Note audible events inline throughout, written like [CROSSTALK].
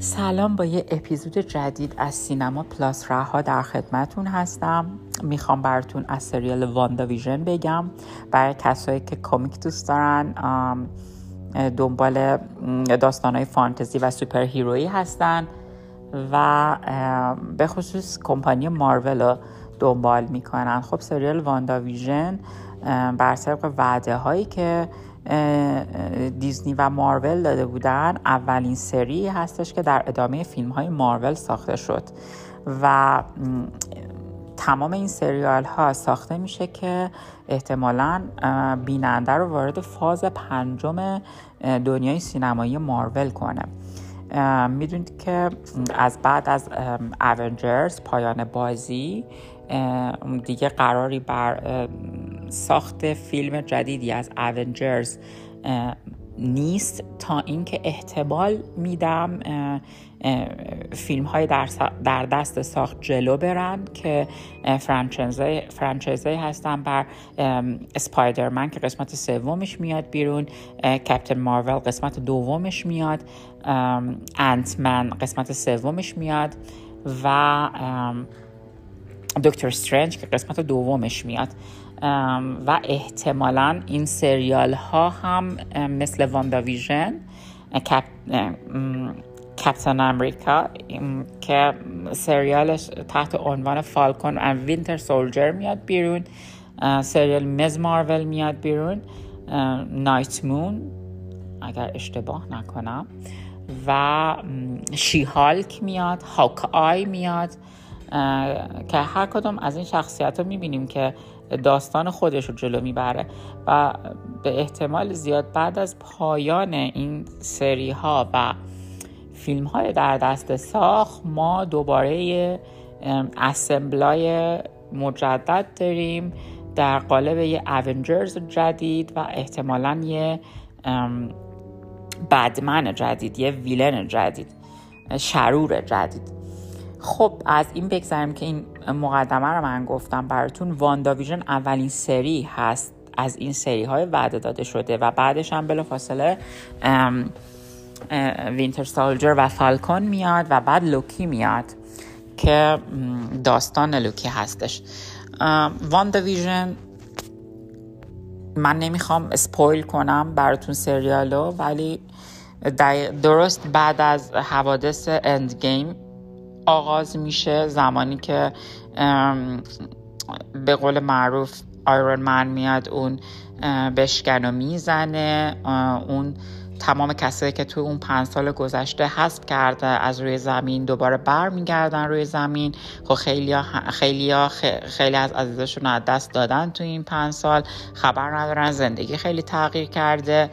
سلام با یه اپیزود جدید از سینما پلاس رها در خدمتون هستم. می‌خوام براتون از سریال واندا ویژن بگم. برای کسایی که کمیک دوست دارن دنبال داستانهای فانتزی و super hero یی هستن و به خصوص کمپانی مارول رو دنبال می‌کنن. خب سریال واندا ویژن بر طبق وعده هایی که دیزنی و مارول داده بودن. اولین سری هستش که در ادامه فیلم های مارول ساخته شد. و تمام این سریال ها ساخته میشه که احتمالا بیننده رو وارد فاز پنجم دنیای سینمایی مارول کنه. می‌دونید که از بعد از اونجرز پایان بازی دیگه قراری بر ساخت فیلم جدیدی از اونجرز نیست. تا اینکه احتمال میدم فیلم های در, دست ساخت جلو برن که فرانچایزی هستن بر اسپایدرمن که قسمت سومش میاد بیرون کپتن مارول قسمت دومش میاد انتمن قسمت سومش میاد و دکتر استرنج که قسمت دومش میاد. و احتمالا این سریال ها هم مثل واندا ویژن کپ... کپتن امریکا که سریالش تحت عنوان فالکون و وینتر سولجر میاد بیرون سریال مز مارول میاد بیرون نایت مون اگر اشتباه نکنم و شی هالک میاد هاک آی میاد که هر کدوم از این شخصیت رو می‌بینیم که داستان خودش رو جلو می‌بره و به احتمال زیاد بعد از پایان این سری ها و فیلم های در دست ساخت ما دوباره اسمبلای مجدد داریم در قالب یه اونجرز جدید و احتمالا یه bad man جدید یه villain جدید شرور جدید. خب از این بگذاریم که این مقدمه رو من گفتم براتون. واندا ویژن اولین سری هست از این سری های وعده داده شده و بعدش هم بلا فاصله وینتر سالجر و فالکون میاد و بعد لوکی میاد که داستان لوکی هستش. واندا ویژن من نمی‌خوام اسپویل کنم براتون سریالو ولی درست بعد از حوادث اند گیم آغاز میشه زمانی که به قول معروف آیرون من میاد اون بشکن و می‌زنه. اون تمام کسایی که توی اون پنج سال گذشته حذف کرده از روی زمین دوباره برمیگردن روی زمین. خب خیلی خیلی خیلی از عزیزشون از دست دادن توی این پنج سال. خبر ندارن زندگی خیلی تغییر کرده.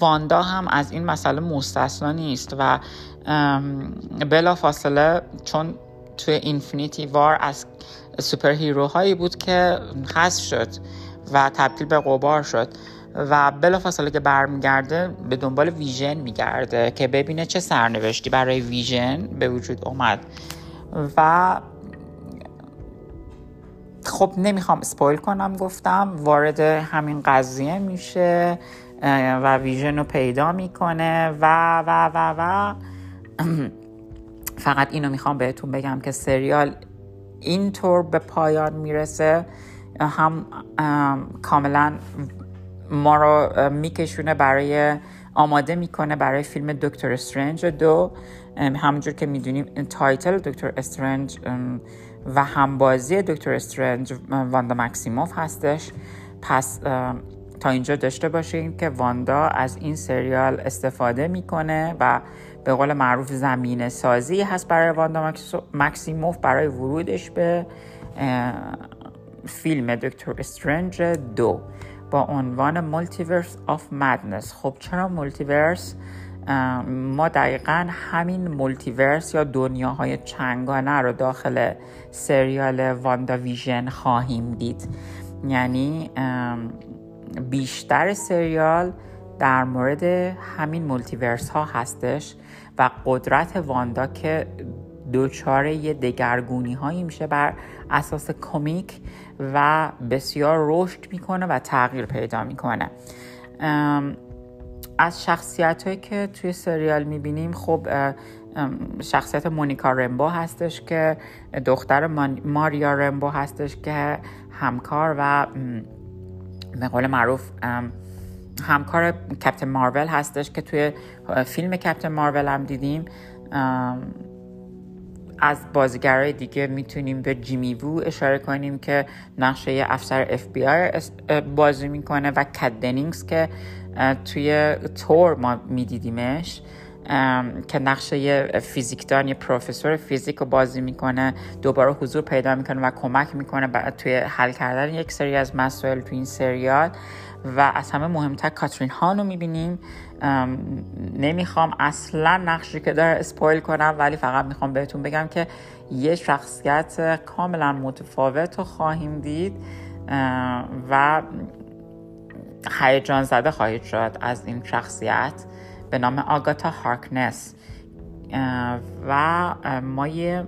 واندا هم از این مسئله مستثنا نیست و بلا فاصله چون توی اینفینیتی وار از سوپر هایی بود که حذف شد و تبدیل به قبار شد و بلا فاصله که برمیگرده به دنبال ویژن میگرده که ببینه چه سرنوشتی برای ویژن به وجود اومد. و خب نمی‌خوام سپویل کنم گفتم وارد همین قضیه میشه و ویژن رو پیدا می‌کنه و و و و [CLEARS THROAT] فقط اینو می‌خوام بهتون بگم که سریال اینطور به پایان می‌رسه. هم کاملا ما رو میکشونه برای آماده می‌کنه برای فیلم دکتر استرنج دو. همونجور که می‌دونیم title دکتر استرنج و همبازی دکتر استرنج واندا مکسیموف هستش. پس تا اینجا داشته باشین که واندا از این سریال استفاده می‌کنه و به قول معروف زمین سازی هست برای واندا مکسیموف برای ورودش به فیلم دکتر استرنج دو با عنوان Multiverse of Madness خب چرا multiverse ما دقیقا همین multiverse یا دنیاهای چندگانه رو داخل سریال واندا ویژن خواهیم دید. یعنی بیشتر سریال در مورد همین multiverse ها هستش و قدرت واندا که دوچار یه دگرگونی هایی میشه بر اساس کمیک و بسیار رشد می‌کنه و تغییر پیدا می‌کنه. از شخصیت هایی که توی سریال می‌بینیم خب شخصیت مونیکا رمبو هستش که دختر ماریا رمبو هستش که همکار و به قول معروف همکار کپتن مارول هستش که توی فیلم کپتن مارول هم دیدیم. از بازیگرای دیگه می‌تونیم به جیمی وو اشاره کنیم که نقشه افسر اف بی آی بازی می‌کنه و کد دنینگز که توی تور ما میدیدیمش. که نقشه فیزیکدان یه پروفسور فیزیک رو بازی می‌کنه دوباره حضور پیدا می‌کنه و کمک می‌کنه توی حل کردن یک سری از مسائل توی این سریال. و از همه مهمتر کاترین هان رو می‌بینیم. نمی‌خوام اصلا نقشی که داره اسپویل کنم ولی فقط می‌خوام بهتون بگم که یه شخصیت کاملا متفاوت رو خواهیم دید. و هیجان زده خواهید شد از این شخصیت. به نام آگاتا هارکنس. و ما یه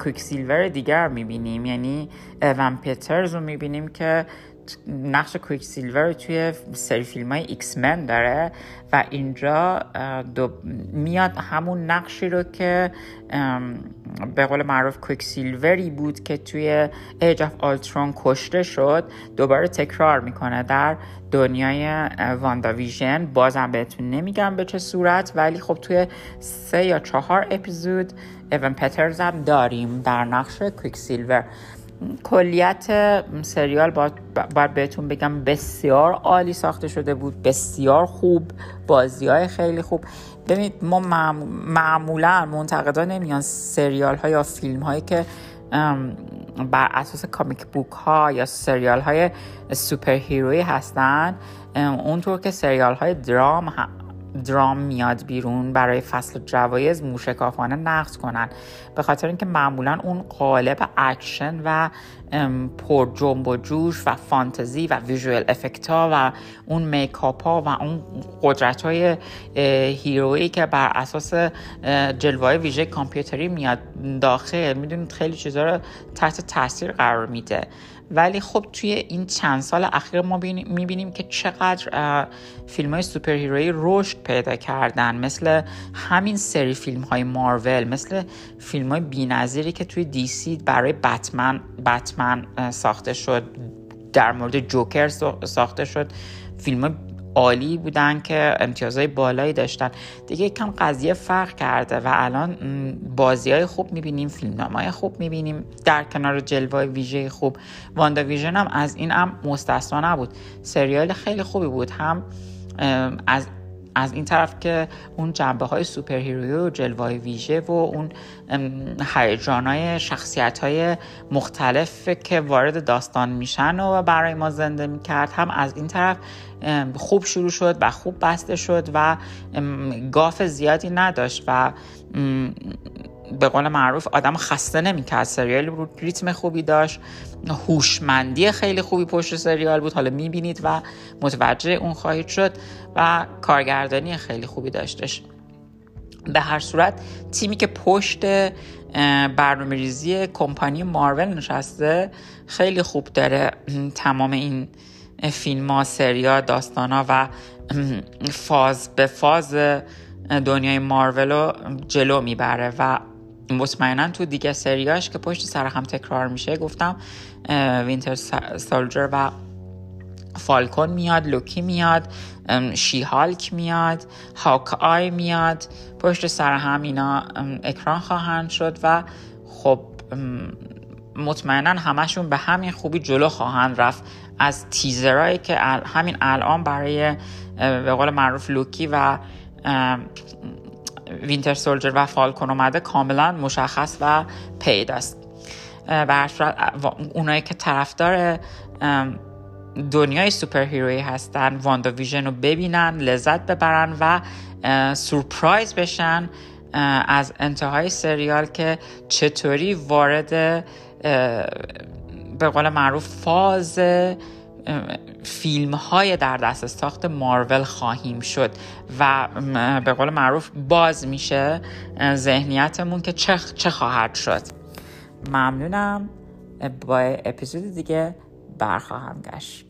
کویک سیلور دیگر می‌بینیم. یعنی ایون پیترز رو می‌بینیم که نقش کویک سیلور توی سری فیلم های ایکس من داره و اینجا دو میاد همون نقشی رو که به قول معروف کویک سیلوری بود که توی Age of Ultron کشته شد دوباره تکرار می‌کنه در دنیای واندا ویژن. بازم بهتون نمیگم به چه صورت ولی خب توی سه یا چهار اپیزود ایون پترز هم داریم در نقش کویک سیلور کلیت سریال باید, بهتون بگم بسیار عالی ساخته شده بود بسیار خوب بازی های خیلی خوب. ببینید ما معمولا منتقدا نمیان سریال ها یا فیلم هایی که بر اساس comic book ها یا سریال های super hero ی هستن اونطور که سریال های درام درام میاد بیرون برای فصل جوایز موشکافانه نقد کنن. به خاطر اینکه معمولا اون قالب اکشن و پر جنب و جوش و فانتزی و visual effect ها و اون makeup ها و اون قدرت های hero یی که بر اساس جلوه ویژه کامپیوتری میاد داخل می‌دونید خیلی چیزها رو تحت تاثیر قرار میده. ولی خب توی این چند سال اخیر ما می‌بینیم که چقدر فیلم های سوپر هیروی رشد پیدا کردن. مثل همین سری فیلم های مارول مثل فیلم های بی که توی دیسی برای بتمن بتمن ساخته شد در مورد جوکر ساخته شد. فیلم عالی بودن که امتیازهای بالایی داشتن. دیگه کم قضیه فرق کرده و الان بازی های خوب می‌بینیم فیلم های خوب می‌بینیم. در کنار جلوه ویژه خوب واندا ویژن هم از این هم مستثنا نبود. سریال خیلی خوبی بود. هم از از این طرف که اون جنبه های سوپر هیروی و جلوه ویژه و اون هیجان های شخصیت های مختلف که وارد داستان میشن و برای ما زنده می‌کرد هم از این طرف خوب شروع شد و خوب بسته شد و گاف زیادی نداشت و به قول معروف آدم خسته نمی‌کرد. سریال ریتم خوبی داشت. هوشمندی خیلی خوبی پشت سریال بود. حالا می‌بینید و متوجه اون خواهید شد و کارگردانی خیلی خوبی داشتش. به هر صورت تیمی که پشت برنامه ریزی کمپانی مارول نشسته خیلی خوب داره تمام این فیلم ها سریا داستان ها و فاز به فاز دنیای مارول رو جلو می‌بره و مطمئنا تو دیگه سریاش که پشت سر هم تکرار میشه گفتم وینتر سولجر و فالکون میاد لوکی میاد شیهالک میاد هاک آی میاد. پشت سر هم اینا اکران خواهند شد و خب مطمئنا همشون به همین خوبی جلو خواهند رفت. از تیزرهایی که همین الان برای به قول معروف لوکی و وینتر سولجر و فالکون اومده کاملا مشخص و پیداست و اونایی که طرفدار دنیای super hero ی هستن واندا ویژن رو ببینن لذت ببرن و سورپرایز بشن از انتهای سریال که چطوری وارد به قول معروف فاز فیلم های در دست ساخت مارول خواهیم شد و به قول معروف باز میشه ذهنیتمون که چه, چه خواهد شد. ممنونم. با اپیزود دیگه برخواهم گشت.